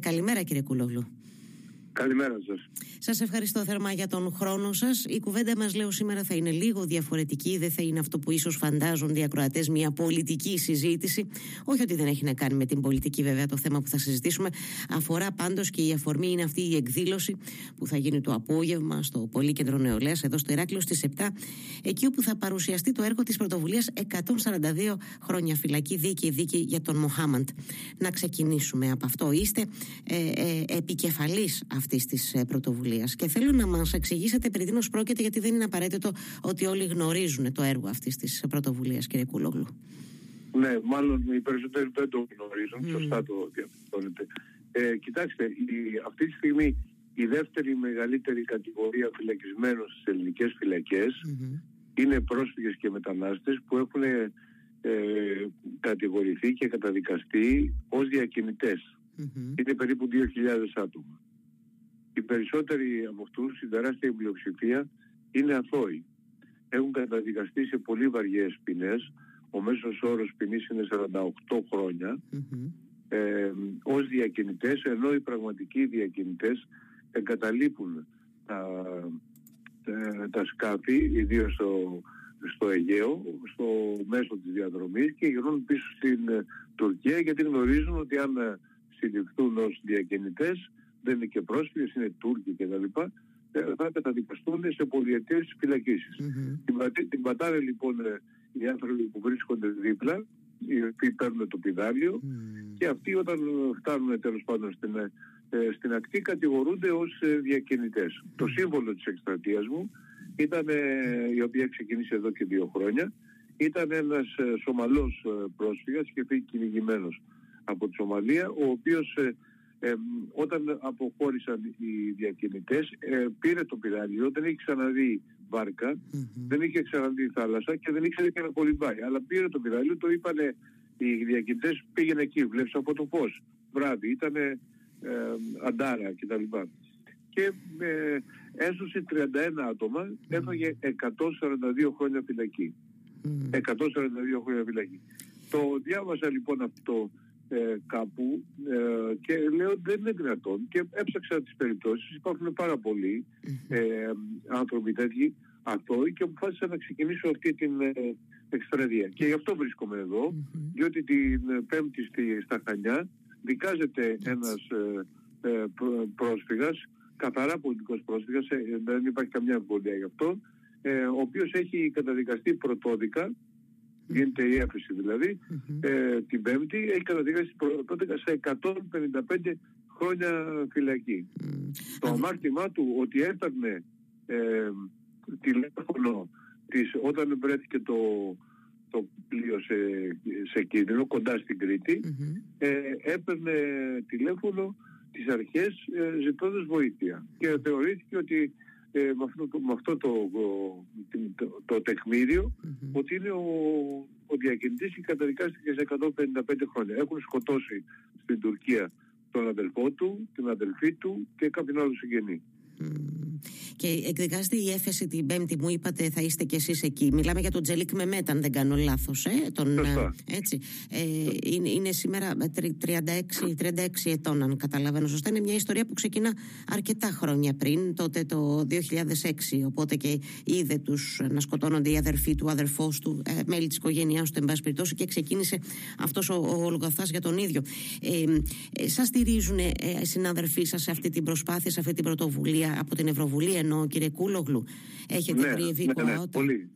Καλημέρα κύριε Κούλογλου. Καλημέρα σας. Σας ευχαριστώ θερμά για τον χρόνο σας. Η κουβέντα μας, λέω, σήμερα θα είναι λίγο διαφορετική. Δεν θα είναι αυτό που ίσως φαντάζονται οι ακροατές, μια πολιτική συζήτηση. Όχι ότι δεν έχει να κάνει με την πολιτική, βέβαια, το θέμα που θα συζητήσουμε. Αφορά πάντως και η αφορμή είναι αυτή η εκδήλωση που θα γίνει το απόγευμα στο Πολύκεντρο Νεολαίας, εδώ στο Ηράκλειο στις 7, εκεί όπου θα παρουσιαστεί το έργο της πρωτοβουλίας 142 χρόνια φυλακή δίκη δίκη για τον Μοχάμαντ. Να ξεκινήσουμε από αυτό. Είστε ε, ε, επικεφαλής αυτής της ε, πρωτοβουλίας. Και θέλω να μας εξηγήσετε περί τίνος πρόκειται, γιατί δεν είναι απαραίτητο ότι όλοι γνωρίζουν το έργο αυτής της πρωτοβουλίας, κύριε Κούλογλου. Ναι, μάλλον οι περισσότεροι δεν το γνωρίζουν. Mm. Σωστά το διαπιστώνετε. Ε, κοιτάξτε, η, αυτή τη στιγμή η δεύτερη μεγαλύτερη κατηγορία φυλακισμένων στις ελληνικές είναι πρόσφυγες και μετανάστες που έχουν ε, κατηγορηθεί και καταδικαστεί ως διακινητές. Είναι περίπου 2.000 άτομα. Οι περισσότεροι από αυτούς, η τεράστια πλειοψηφία, είναι αθώοι. Έχουν καταδικαστεί σε πολύ βαριές ποινές. Ο μέσος όρος ποινής είναι 48 χρόνια mm-hmm. ε, ως διακινητές, ενώ οι πραγματικοί διακινητές εγκαταλείπουν τα, τα, τα σκάφη, ιδίως στο, στο Αιγαίο, στο μέσο της διαδρομής και γυρνούν πίσω στην ε, Τουρκία γιατί γνωρίζουν ότι αν ε, συλληφθούν ως διακινητές δεν είναι και πρόσφυγες, είναι Τούρκοι κτλ. Ε, θα καταδικαστούν σε πολιετές φυλακίσεις. Mm-hmm. Την, την πατάνε λοιπόν ε, οι άνθρωποι που βρίσκονται δίπλα, οι οποίοι παίρνουν το πιδάλιο mm. και αυτοί όταν φτάνουν τέλος πάντων στην, ε, στην ακτή κατηγορούνται ως ε, διακινητές. Mm. Το σύμβολο της εκστρατείας μου ήταν, η οποία ξεκίνησε εδώ και δύο χρόνια, ήταν ένας Σομαλός πρόσφυγας και φύγει κυνηγημένος από τη Σομαλία, ο οποίος ε, όταν αποχώρησαν οι διακινητές ε, πήρε το πυράλιο, δεν είχε ξαναδεί δεν είχε ξαναδεί θάλασσα και δεν ήξερε και να κολυμπάει. Αλλά πήρε το πυράλιο, το είπανε οι διακινητές πήγαινε εκεί, βλέπεις από το φως βράδυ, ήταν ε, αντάρα κτλ. Και ε, έσωσε 31 άτομα, έφαγε 142 χρόνια φυλακή. 142 χρόνια φυλακή. Το διάβασα λοιπόν αυτό ε, κάπου ε, και λέω δεν είναι δυνατόν και έψαξα τις περιπτώσεις. Υπάρχουν πάρα ε, άνθρωποι τέτοιοι αθώοι και αποφάσισα να ξεκινήσω αυτή την ε, εκστρατεία και γι' αυτό βρίσκομαι διότι την πέμπτη στη, στα Χανιά δικάζεται ένας ε, ε, πρόσφυγας καθαρά πολιτικός πρόσφυγας δεν υπάρχει καμιά εμβολία γι' αυτό ο οποίος έχει καταδικαστεί πρωτόδικα γίνεται η έφεση δηλαδή, ε, την Πέμπτη, έχει καταδικάσει τότε σε 155 χρόνια φυλακή. Το αμάρτημά του ότι έφτανε ε, τηλέφωνο της, όταν βρέθηκε το, το πλοίο σε, σε κίνδυνο κοντά στην Κρήτη, ε, έπαιρνε τηλέφωνο τις αρχές ε, ζητώντας βοήθεια. Και θεωρήθηκε ότι ε, με αυτό, το, με αυτό το, το, το, τεκμήριο ότι είναι ο, ο διακινητής και καταδικάστηκε σε 155 χρόνια. Έχουν σκοτώσει στην Τουρκία τον αδελφό του, την αδελφή του και κάποιον άλλο συγγενή. Και εκδικάζεται η έφεση την Πέμπτη, μου είπατε, θα είστε κι εσείς εκεί. Μιλάμε για τον Τζελίκ Μεμέτα, αν δεν κάνω λάθος. Ε, τον, ε, έτσι. Ε, είναι, είναι σήμερα 36, 36 ετών, αν καταλαβαίνω σωστά. Είναι μια ιστορία που ξεκινά αρκετά χρόνια πριν, τότε το 2006. Οπότε και είδε τους να σκοτώνονται οι αδερφοί του, ο αδερφός του, ε, μέλη της οικογένειάς του, εν πάση περιπτώσει, και ξεκίνησε αυτός ο, ο για τον ίδιο. Ε, ε, σας στηρίζουν ε, συνάδελφοί σας σε αυτή την προσπάθεια, σε αυτή την πρωτοβουλία από την Ευρωβουλή, ενώ κύριε Κούλογλου, έχετε ναι, βρει ευήκο ναι, ναι, πολύ,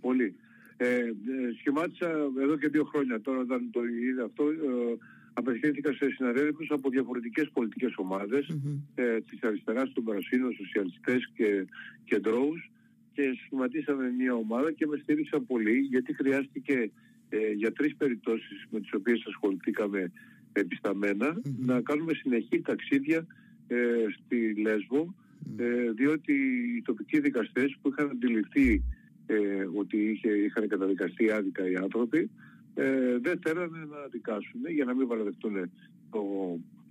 πολύ. Ε, ε, σχημάτισα εδώ και δύο χρόνια. Τώρα όταν το είδα αυτό ε, απευθύνθηκα σε συναδέλφους από διαφορετικές πολιτικές ομάδες mm-hmm. ε, της αριστεράς, των Πρασίνων, σοσιαλιστές και κεντρώους και σχηματίσαμε μια ομάδα και με στήριξαν πολύ γιατί χρειάστηκε ε, για τρεις περιπτώσεις με τις οποίες ασχοληθήκαμε να κάνουμε συνεχή ταξίδια ε, στη Λέσβο ε, διότι οι τοπικοί δικαστές που είχαν αντιληφθεί ε, ότι είχε, είχαν καταδικαστεί άδικα οι άνθρωποι ε, δεν θέλανε να δικάσουν για να μην παραδεχτούν το,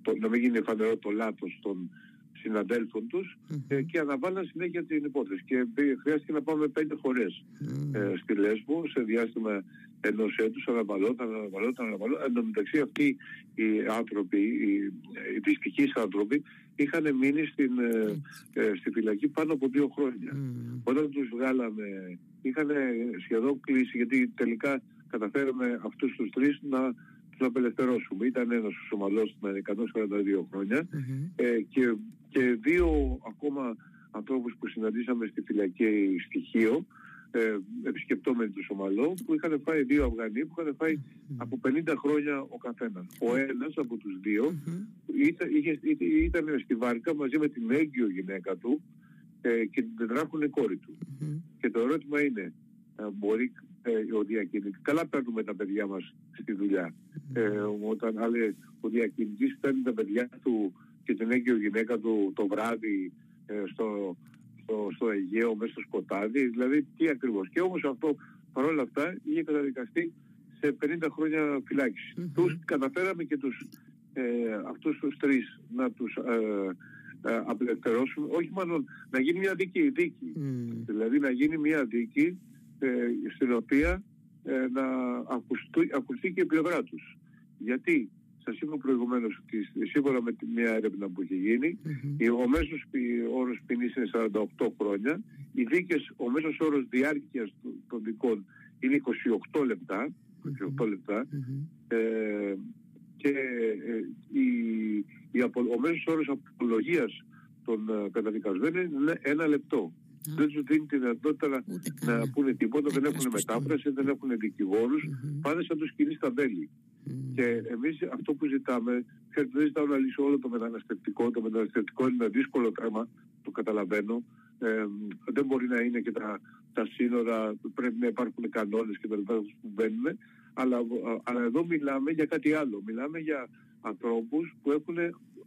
το, να μην γίνει φανερό το λάθος των συναντέλφων τους ε, και αναβάλαν συνέχεια την υπόθεση. Και χρειάστηκε να πάμε πέντε φορές ε, στη Λέσβο σε διάστημα ενός έτους, αναβαλόταν, αναβαλόταν, αναβαλόταν. Εν τω μεταξύ αυτοί οι άνθρωποι, οι, οι δυστυχείς άνθρωποι, είχαν μείνει στην, ε, στη φυλακή πάνω από δύο χρόνια. Όταν τους βγάλαμε, είχαν σχεδόν κλείσει, γιατί τελικά καταφέραμε αυτούς τους τρεις να τους απελευθερώσουμε. Ήταν ένας ο Σομαλός με 142 χρονια ε, και, και δύο ακόμα ανθρώπους που συναντήσαμε στη φυλακή στοιχείο ε, επισκεπτόμενοι του Σομαλό που είχαν φάει δύο Αφγανοί που είχαν φάει από 50 χρόνια ο καθένας. Ο ένας από τους δύο ήταν, είχε, ήταν στη βάρκα μαζί με την έγκυο γυναίκα του ε, και την τετράχουνε κόρη του. Και το ερώτημα είναι, ε, μπορεί ε, ο διακινητής. Καλά παίρνουμε τα παιδιά μας στη δουλειά. Ε, όταν άλλοι, ο διακινητής παίρνει τα παιδιά του και την έγκυο γυναίκα του το βράδυ ε, στο, στο, στο Αιγαίο, μέσα στο σκοτάδι. Δηλαδή τι ακριβώς. Και όμως αυτό παρόλα αυτά είχε καταδικαστεί σε 50 χρόνια φυλάκιση. Mm-hmm. Τους καταφέραμε και τους, ε, αυτούς τους τρεις να τους ε, ε, απελευθερώσουμε. Όχι μόνο να γίνει μια δίκη δίκη. Δηλαδή να γίνει μια δίκη ε, στην οποία ε, να ακουστεί, ακουστεί και η πλευρά τους. Γιατί; Σας είπα προηγουμένως ότι σύμφωνα με μια έρευνα που έχει γίνει, mm-hmm. ο μέσος όρος ποινής είναι 48 χρόνια, οι δίκες, ο μέσος όρος διάρκειας των δικών είναι 28 λεπτά, 28 λεπτά ε, και ε, η, η, ο μέσος όρος απολογίας των ε, καταδικασμένων είναι ένα λεπτό δεν του δίνει τη δυνατότητα να, να πούνε τίποτα, δεν έχουν μετάφραση, δεν έχουν δικηγόρους, mm-hmm. πάνε σαν το σκηνή στα μπέλη. Και εμείς αυτό που ζητάμε, δεν ζητάω να λύσω όλο το μεταναστευτικό, το μεταναστευτικό είναι ένα δύσκολο θέμα, το καταλαβαίνω, ε, δεν μπορεί να είναι και τα, τα σύνορα, πρέπει να υπάρχουν κανόνες και τα λοιπά που μπαίνουν, αλλά, αλλά εδώ μιλάμε για κάτι άλλο. Μιλάμε για ανθρώπους που έχουν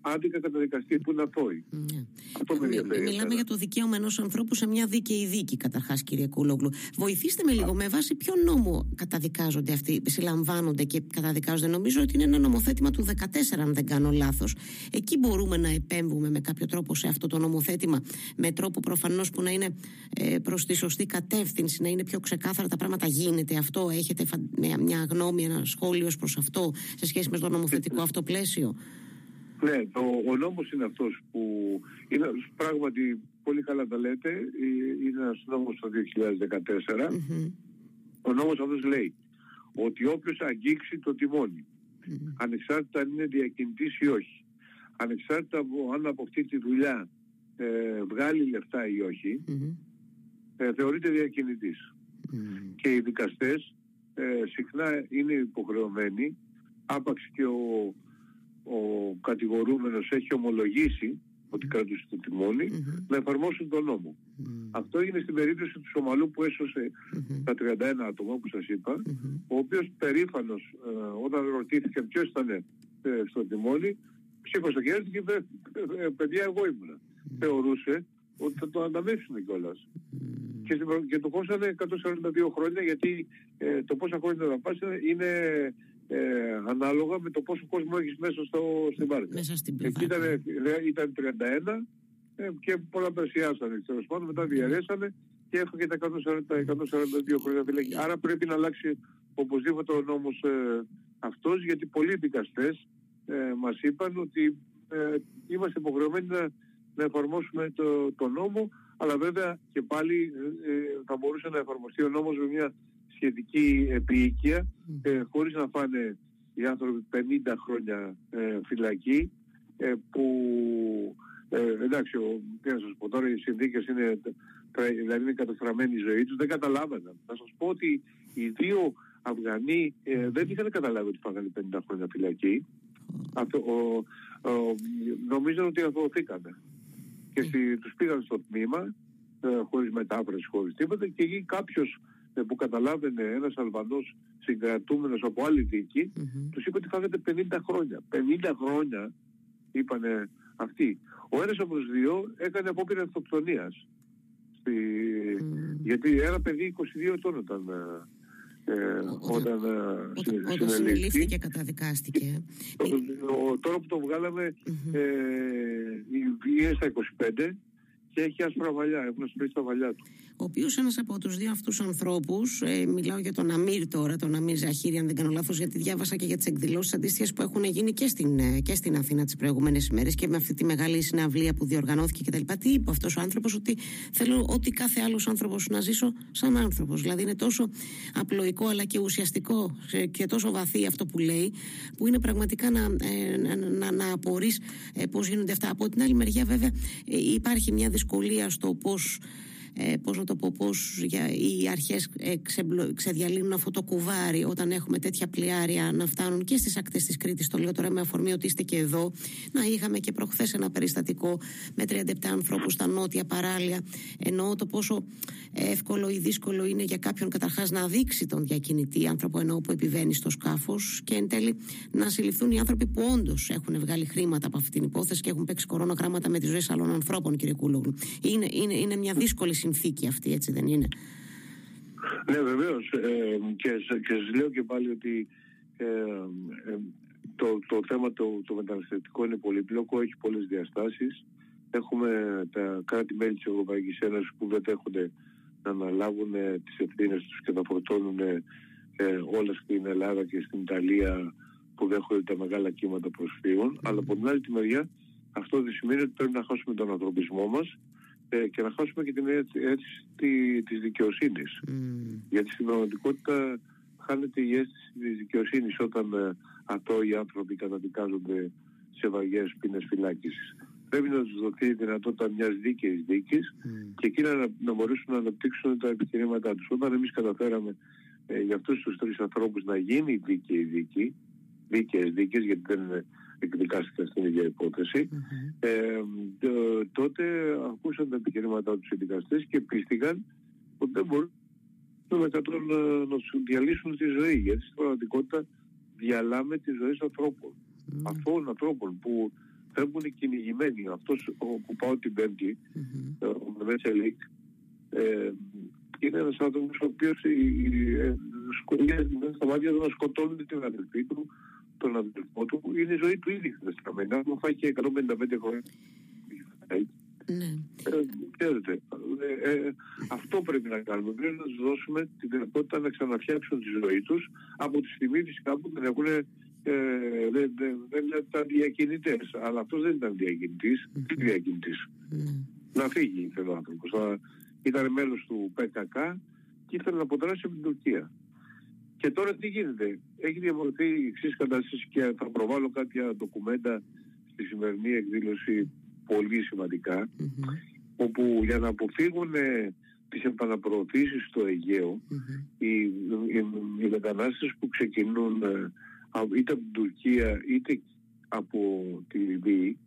άδικα καταδικαστεί που είναι αθώοι. Ναι. Αυτό με ενδιαφέρει. Μιλάμε για το δικαίωμα ενός ανθρώπου σε μια δίκαιη δίκη, καταρχάς, κύριε Κούλογλου. Βοηθήστε με λίγο, με βάση ποιο νόμο καταδικάζονται αυτοί, συλλαμβάνονται και καταδικάζονται. Νομίζω ότι είναι ένα νομοθέτημα του 14, αν δεν κάνω λάθος. Εκεί μπορούμε να επέμβουμε με κάποιο τρόπο σε αυτό το νομοθέτημα, με τρόπο προφανώς που να είναι ε, προς τη σωστή κατεύθυνση, να είναι πιο ξεκάθαρα τα πράγματα. Γίνεται αυτό, έχετε μια γνώμη, ένα σχόλιο προς αυτό σε σχέση με το νομοθετικό αυτό πλαίσιο; Ναι, το, ο νόμος είναι αυτός που είναι πράγματι πολύ καλά τα λέτε, ε, είναι ένας νόμος το 2014. Ο νόμος αυτός λέει ότι όποιος αγγίξει το τιμόνι, mm-hmm. ανεξάρτητα αν είναι διακινητής ή όχι, ανεξάρτητα από, αν από αυτή τη δουλειά ε, βγάλει λεφτά ή όχι, ε, θεωρείται διακινητής. Και οι δικαστές ε, συχνά είναι υποχρεωμένοι, άπαξ και ο ο κατηγορούμενος έχει ομολογήσει ότι κρατούσε το τιμόνι, να εφαρμόσουν τον νόμο. Αυτό έγινε στην περίπτωση του Σομαλού που έσωσε τα 31 άτομα, που σας είπα, ο οποίος περήφανος ε, όταν ρωτήθηκε ποιος ήταν ε, στο τιμόνι, ψήφωσε το χέρι και είπε «Ε, παιδιά εγώ ήμουνα. Θεωρούσε ότι θα το ανταμείψουν κιόλας. Και, και το κόστανε 142 χρόνια γιατί το πόσα χρόνια θα πάσει είναι ε, ανάλογα με το πόσο κόσμο έχεις μέσα στο, στην βάρκα. Μέσα στην Εκεί ήταν, ήταν 31 ε, και πολλά περσιάσανε. Τέλος πάντων μετά διαρρέσανε και έχω και τα 142 χρόνια φυλακή. Άρα πρέπει να αλλάξει οπωσδήποτε ο νόμος ε, αυτός γιατί πολλοί δικαστές ε, μας είπαν ότι ε, είμαστε υποχρεωμένοι να, να εφαρμόσουμε το, το νόμο αλλά βέβαια και πάλι ε, θα μπορούσε να εφαρμοστεί ο νόμος με μια σχετική επίοικια ε, χωρίς να φάνε οι άνθρωποι 50 χρόνια ε, φυλακή ε, που ε, εντάξει, ο, τι να σας πω τώρα, οι συνθήκες είναι, δηλαδή είναι καταστραμμένη η ζωή τους, δεν καταλάβαιναν. Θα σας πω ότι οι δύο Αφγανοί ε, δεν είχαν καταλάβει ότι φάγανε 50 χρόνια φυλακή. Αυτό, ο, ο, νομίζω ότι αθωωθήκανε. Και στη, τους πήγαν στο τμήμα, ε, χωρίς μετάφραση, χωρίς τίποτα, και εκεί κάποιος ε, που καταλάβαινε ένας Αλβανός συγκρατούμενος από άλλη δίκη, mm-hmm. τους είπε ότι φάγατε 50 χρόνια. 50 χρόνια είπανε αυτοί. Ο ένας από τους δύο έκανε απόπειρα αυτοκτονίας. Στη... Mm. Γιατί ένα παιδί 22 ετών ήταν. Ε, ε, όταν, όταν, συνελήφθη και καταδικάστηκε. τώρα που το βγάλαμε mm-hmm. ε, στα 25 και έχει άσπρα βαλιά, έχουν σπίσει τα βαλιά του ο οποίος ένας από τους δύο αυτούς ανθρώπους, ε, μιλάω για τον Αμύρ τώρα, τον Αμύρ Ζαχύρη, αν δεν κάνω λάθος, γιατί διάβασα και για τις εκδηλώσεις αντίστοιχες που έχουν γίνει και στην, ε, και στην Αθήνα τις προηγούμενες ημέρε και με αυτή τη μεγάλη συναυλία που διοργανώθηκε κτλ. Τι είπε αυτός ο άνθρωπος, ότι θέλω ό,τι κάθε άλλος άνθρωπος να ζήσω σαν άνθρωπος. Δηλαδή είναι τόσο απλοϊκό αλλά και ουσιαστικό και τόσο βαθύ αυτό που λέει, που είναι πραγματικά να, ε, να, να, να απορρεί ε, πώς γίνονται αυτά. Από την άλλη μεριά, βέβαια, ε, υπάρχει μια δυσκολία στο πώς ε, πώς να το πω, πώς για, οι αρχές ε, ξεδιαλύνουν αυτό το κουβάρι όταν έχουμε τέτοια πλοιάρια να φτάνουν και στις ακτές της Κρήτης, το λέω τώρα με αφορμή ότι είστε και εδώ, να είχαμε και προχθές ένα περιστατικό με 37 ανθρώπους στα νότια παράλια, εννοώ το πόσο εύκολο ή δύσκολο είναι για κάποιον καταρχάς να δείξει τον διακινητή άνθρωπο ενώ που επιβαίνει στο σκάφος και εν τέλει να συλληφθούν οι άνθρωποι που όντως έχουν βγάλει χρήματα από αυτή την υπόθεση και έχουν παίξει κορώνα γράμματα με τις ζωές άλλων ανθρώπων κύριε Κούλογλου. Είναι, είναι, είναι μια δύσκολη συνθήκη αυτή, έτσι δεν είναι; Ναι, βεβαίως. Ε, και, και σας λέω και πάλι ότι ε, ε, το, το θέμα το, το μεταναστευτικό είναι πολύπλοκο, έχει πολλές διαστάσεις. Έχουμε τα κράτη-μέλη της Ευρωπαϊκής Ένωσης που δεν δέχονται να αναλάβουν τις ευθύνες τους και να φορτώνουν ε, όλα στην Ελλάδα και στην Ιταλία που δέχονται τα μεγάλα κύματα προσφύγων. Αλλά από την άλλη τη μεριά αυτό δεν σημαίνει ότι πρέπει να χάσουμε τον ανθρωπισμό μας ε, και να χάσουμε και την αίσθηση της δικαιοσύνης. Mm. Γιατί στην πραγματικότητα χάνεται η αίσθηση της δικαιοσύνης όταν ε, ατόοι άνθρωποι καταδικάζονται σε βαριές πίνες φυλάκισης. Πρέπει να τους δοθεί η δυνατότητα μιας δίκαιης δίκης mm. και εκεί να, να μπορέσουν να αναπτύξουν τα επιχειρήματά τους. Όταν εμείς καταφέραμε ε, για αυτούς τους τρεις ανθρώπους να γίνει δίκαιη δίκη, δίκαιες δίκες γιατί δεν είναι εκδικάστηκαν στην ίδια υπόθεση, mm-hmm. ε, τότε ακούσαν τα επιχειρήματά τους οι δικαστές και πίστηκαν ότι δεν μπορούν να, να σου διαλύσουν τη ζωή. Γιατί στην πραγματικότητα διαλάμε τη ζωή ανθρώπων. Mm-hmm. Αυτών ανθρώπων που φεύγουν κυνηγημένοι. Αυτός που πάω την Πέμπτη, mm-hmm. ο Μεβέτσελικ, ε, είναι ένας άνθρωπος ο οποίος ε, στα μάτια του να σκοτώνουν την αδελφή του, τον αδελφό του, είναι η ζωή του ήδη χθεσραμένα. Μου φάει και 155 χρόνια. Ναι. Ε, ξέρετε, ε, ε, αυτό πρέπει να κάνουμε. Πρέπει να τους δώσουμε τη δυνατότητα να ξαναφτιάξουν τη ζωή τους από τη στιγμή φυσικά που δεν έχουν. Ε, δεν, δεν, δεν ήταν διακινητές. Αλλά αυτός δεν ήταν διακινητής. Τι διακινητής. Να φύγει ήθελε ο άνθρωπος. Ήταν μέλος του ΠΚΚ και ήθελε να αποτράσει από την Τουρκία. Και τώρα τι γίνεται; Έχει διαμορφωθεί η εξής κατάσταση και θα προβάλλω κάποια ντοκουμέντα στη σημερινή εκδήλωση πολύ όπου για να αποφύγουν ε, τις επαναπροωθήσεις στο Αιγαίο οι, οι, οι μετανάστες που ξεκινούν ε, είτε από την Τουρκία είτε από τη Λιβύη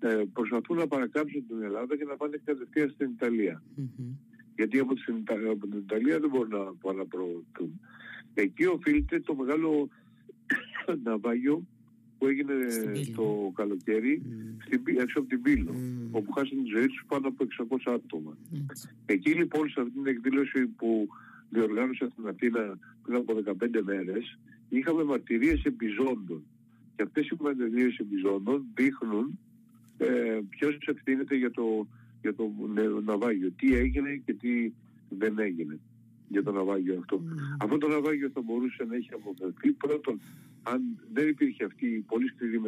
ε, προσπαθούν να παρακάψουν την Ελλάδα και να πάνε κατευθείαν στην Ιταλία. Γιατί από την, από την Ιταλία δεν μπορούν να επαναπροωθούν. Εκεί οφείλεται το μεγάλο ναυάγιο που έγινε το καλοκαίρι mm. στην, έξω από την Πύλο, mm. όπου χάσαν τη ζωή τους πάνω από 600 άτομα. Εκεί λοιπόν σε αυτή την εκδήλωση που διοργάνωσε στην Αθήνα πριν από 15 μέρες, είχαμε μαρτυρίες επιζώντων. Και αυτές οι μαρτυρίες επιζώντων δείχνουν ε, ποιος ευθύνεται για το, για το ναυάγιο, τι έγινε και τι δεν έγινε για το ναυάγιο αυτό. Mm. Αυτό το ναυάγιο θα μπορούσε να έχει αποφευθεί πρώτον αν δεν υπήρχε αυτή η πολύ σκληρή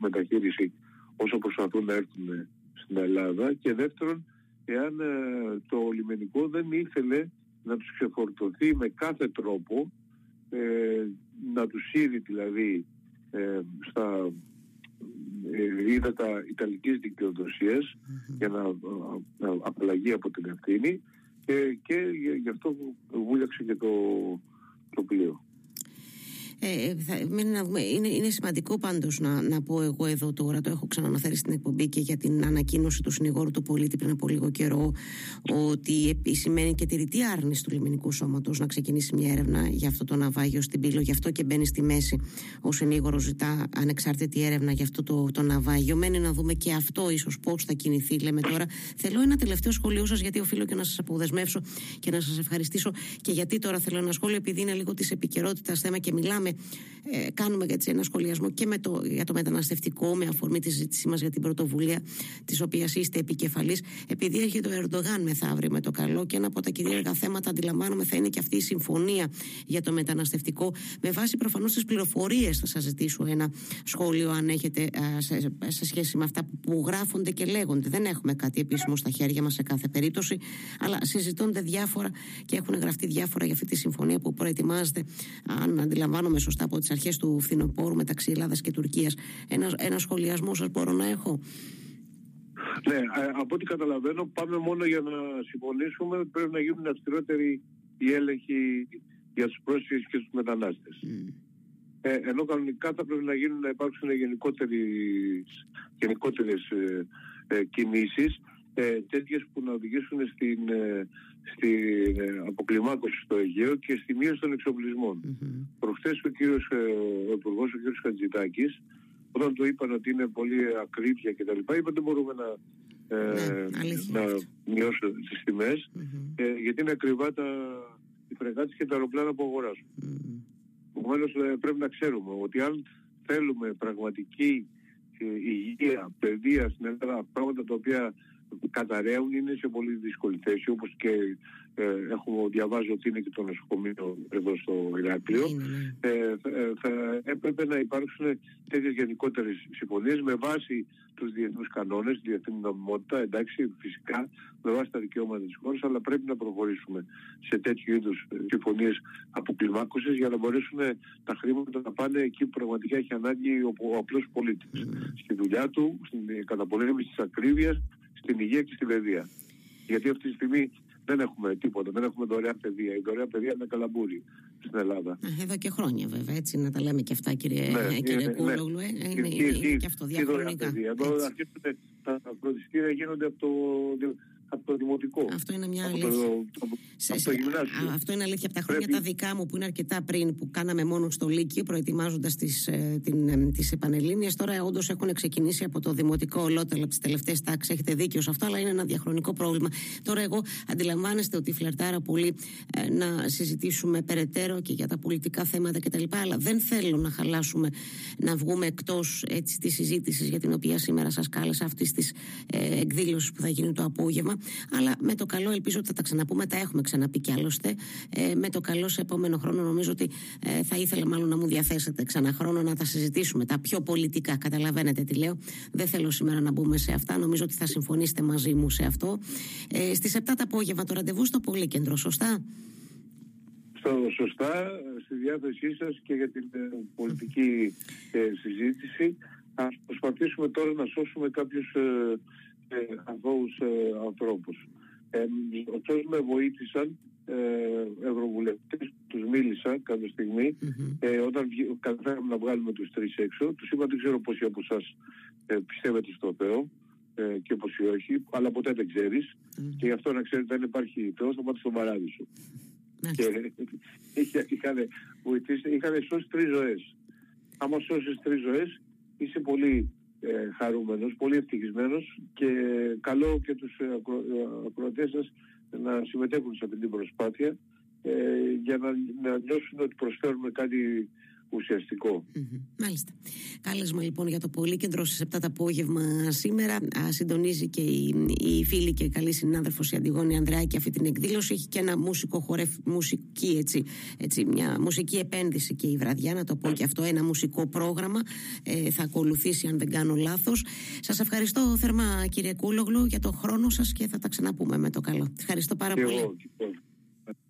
μεταχείριση όσο προσπαθούν να έρθουν στην Ελλάδα και δεύτερον εάν ε, το λιμενικό δεν ήθελε να τους ξεφορτωθεί με κάθε τρόπο ε, να τους είδει δηλαδή ε, στα ε, ύδατα Ιταλικής δικαιοδοσίας mm-hmm. για να, να απαλλαγεί από την ευθύνη και γι' αυτό βούλιαξε και το, το πλοίο. Ε, θα, είναι, είναι σημαντικό πάντως να, να πω εγώ εδώ τώρα, το έχω ξαναναφέρει στην εκπομπή και για την ανακοίνωση του συνηγόρου του πολίτη πριν από λίγο καιρό, ότι σημαίνει και τη ρητή άρνηση του λιμενικού σώματος να ξεκινήσει μια έρευνα για αυτό το ναυάγιο στην Πύλο. Γι' αυτό και μπαίνει στη μέση ο συνήγορος, ζητά ανεξάρτητη έρευνα για αυτό το, το ναυάγιο. Μένει να δούμε και αυτό ίσως πώς θα κινηθεί, λέμε τώρα. Θέλω ένα τελευταίο σχολείο σας, γιατί οφείλω και να σας αποδεσμεύσω και να σας ευχαριστήσω. Και γιατί τώρα θέλω ένα σχόλιο, επειδή είναι λίγο της επικαιρότητας θέμα και μιλάμε ε, κάνουμε έτσι ένα σχολιασμό και με το, για το μεταναστευτικό με αφορμή τη συζήτησή μας για την πρωτοβουλία της οποίας είστε επικεφαλής. Επειδή έρχεται ο Ερντογάν μεθαύριο με το καλό και ένα από τα κυρίαρχα θέματα αντιλαμβάνομαι θα είναι και αυτή η συμφωνία για το μεταναστευτικό. Με βάση προφανώς τις πληροφορίες θα σας ζητήσω ένα σχόλιο αν έχετε σε, σε σχέση με αυτά που γράφονται και λέγονται. Δεν έχουμε κάτι επίσημο στα χέρια μας σε κάθε περίπτωση, αλλά συζητώνται διάφορα και έχουν γραφτεί διάφορα για αυτή τη συμφωνία που προετοιμάζεται, αν αντιλαμβάνομαι σωστά από τις αρχές του φθινοπόρου μεταξύ Ελλάδας και Τουρκίας. Ένας, ένα σχολιασμό σας μπορώ να έχω; Ναι, ε, από ό,τι καταλαβαίνω, πάμε μόνο για να συμφωνήσουμε. Πρέπει να γίνουν αυστηρότεροι οι έλεγχοι για τους πρόσφυγες και τους μετανάστες. Mm. Ε, ενώ κανονικά θα πρέπει να γίνουν να υπάρξουν γενικότερες ε, ε, κινήσεις ε, τέτοιες που να οδηγήσουν στην, ε, στην ε, αποκλιμάκωση στο Αιγαίο και στη μείωση των εξοπλισμών. Mm-hmm. Προχθές ο κύριος ε, ο Υπουργός, ο κύριος Χατζητάκης, όταν του είπαν ότι είναι πολύ ακρίβεια και τα λοιπά, είπαν ότι μπορούμε να, ε, ναι, να μειώσουν τις τιμές, mm-hmm. ε, γιατί είναι ακριβά τα, οι φρεγάτες και τα αεροπλάνα που αγοράζουν. Mm-hmm. πρέπει να ξέρουμε ότι αν θέλουμε πραγματική υγεία, παιδεία στην Ελλάδα, πράγματα τα οποία καταραίουν είναι σε πολύ δύσκολη θέση όπως και ε, έχουμε διαβάζει ότι είναι και το νοσοκομείο εδώ στο Ηράκλειο ναι. ε, ε, θα έπρεπε να υπάρξουν τέτοιες γενικότερες συμφωνίες με βάση τους διεθνούς κανόνες, τη διεθνή νομιμότητα, εντάξει φυσικά με βάση τα δικαιώματα της χώρας αλλά πρέπει να προχωρήσουμε σε τέτοιου είδους συμφωνίες αποκλιμάκωσης για να μπορέσουν τα χρήματα να πάνε εκεί που πραγματικά έχει ανάγκη ο, ο απλός πολίτης mm. στη δουλειά του, στην καταπολέμηση της ακρίβειας στην υγεία και στην παιδεία. Γιατί αυτή τη στιγμή δεν έχουμε τίποτα, δεν έχουμε δωρεάν παιδεία. Η δωρεάν παιδεία είναι καλαμπούρη στην Ελλάδα. Εδώ και χρόνια βέβαια, έτσι να τα λέμε και αυτά κύριε, ναι, κύριε ναι, Κούλογλου. Ναι. Είναι, είναι, είναι, και αυτό διαχρονικά. Εδώ αρχίζουν τα φροντιστήρια γίνονται από το από το δημοτικό. Αυτό είναι μια αλήθεια. Το, το, αυτό είναι αλήθεια από τα χρόνια τα δικά μου που είναι αρκετά πριν που κάναμε μόνο στο Λύκειο προετοιμάζοντας ε, τις επανελίνειε. Τώρα όντως έχουν ξεκινήσει από το δημοτικό ολότελο από τις τελευταίες τάξεις. Έχετε δίκιο σε αυτό, αλλά είναι ένα διαχρονικό πρόβλημα. Τώρα, εγώ αντιλαμβάνεστε ότι φλερτάρα πολύ ε, να συζητήσουμε περαιτέρω και για τα πολιτικά θέματα κτλ. Αλλά δεν θέλω να χαλάσουμε, να βγούμε εκτός της συζήτησης για την οποία σήμερα σας κάλεσα αυτής της ε, εκδήλωσης που θα γίνει το απόγευμα. Αλλά με το καλό ελπίζω ότι θα τα ξαναπούμε. Τα έχουμε ξαναπεί κι άλλωστε. Ε, με το καλό σε επόμενο χρόνο νομίζω ότι ε, θα ήθελα μάλλον να μου διαθέσετε ξανά χρόνο να τα συζητήσουμε. Τα πιο πολιτικά. Καταλαβαίνετε τι λέω. Δεν θέλω σήμερα να μπούμε σε αυτά. Νομίζω ότι θα συμφωνήσετε μαζί μου σε αυτό. Ε, Στις 7 το απόγευμα το ραντεβού στο Πολύκεντρο, σωστά; Στο, σωστά, στη διάθεσή σας και για την ε, πολιτική ε, συζήτηση. Α προσπαθήσουμε τώρα να σώσουμε κάποιους ε, ε, αθώους ε, ανθρώπους. Ε, ωστόσο με βοήθησαν ε, ευρωβουλευτές, τους μίλησα κάποια στιγμή, mm-hmm. ε, όταν καταφέραμε να βγάλουμε τους τρεις έξω, τους είπα δεν ξέρω πόσοι από εσάς ε, πιστεύετε στο Θεό ε, και πόσοι όχι, αλλά ποτέ δεν ξέρεις mm-hmm. και γι' αυτό να ξέρετε αν υπάρχει Θεός θα πάτε στον παράδεισο. Mm-hmm. Και είχαν, βοηθήσει, είχαν σώσει τρεις ζωές. Άμα σώσεις τρεις ζωές είσαι πολύ ε, χαρούμενος, πολύ ευτυχισμένος και καλό και τους ε, ε, ακροατές σας να συμμετέχουν σε αυτή την προσπάθεια ε, για να, να νιώσουν ότι προσφέρουμε κάτι ουσιαστικό. Mm-hmm. Μάλιστα. Κάλεσμα λοιπόν για το Πολύκεντρο στις 7 το απόγευμα σήμερα. Α, συντονίζει και η, η φίλη και καλή συνάδελφος η Αντιγόνη Ανδράκη αυτή την εκδήλωση. Έχει και ένα μουσικό χορεύ, μουσική, έτσι, έτσι, μια μουσική επένδυση και η βραδιά, να το πω και αυτό, ένα μουσικό πρόγραμμα. Ε, θα ακολουθήσει, αν δεν κάνω λάθος. Σας ευχαριστώ θερμά, κύριε Κούλογλου, για το χρόνο σας και θα τα ξαναπούμε με το καλό. Ευχαριστώ πάρα πολύ.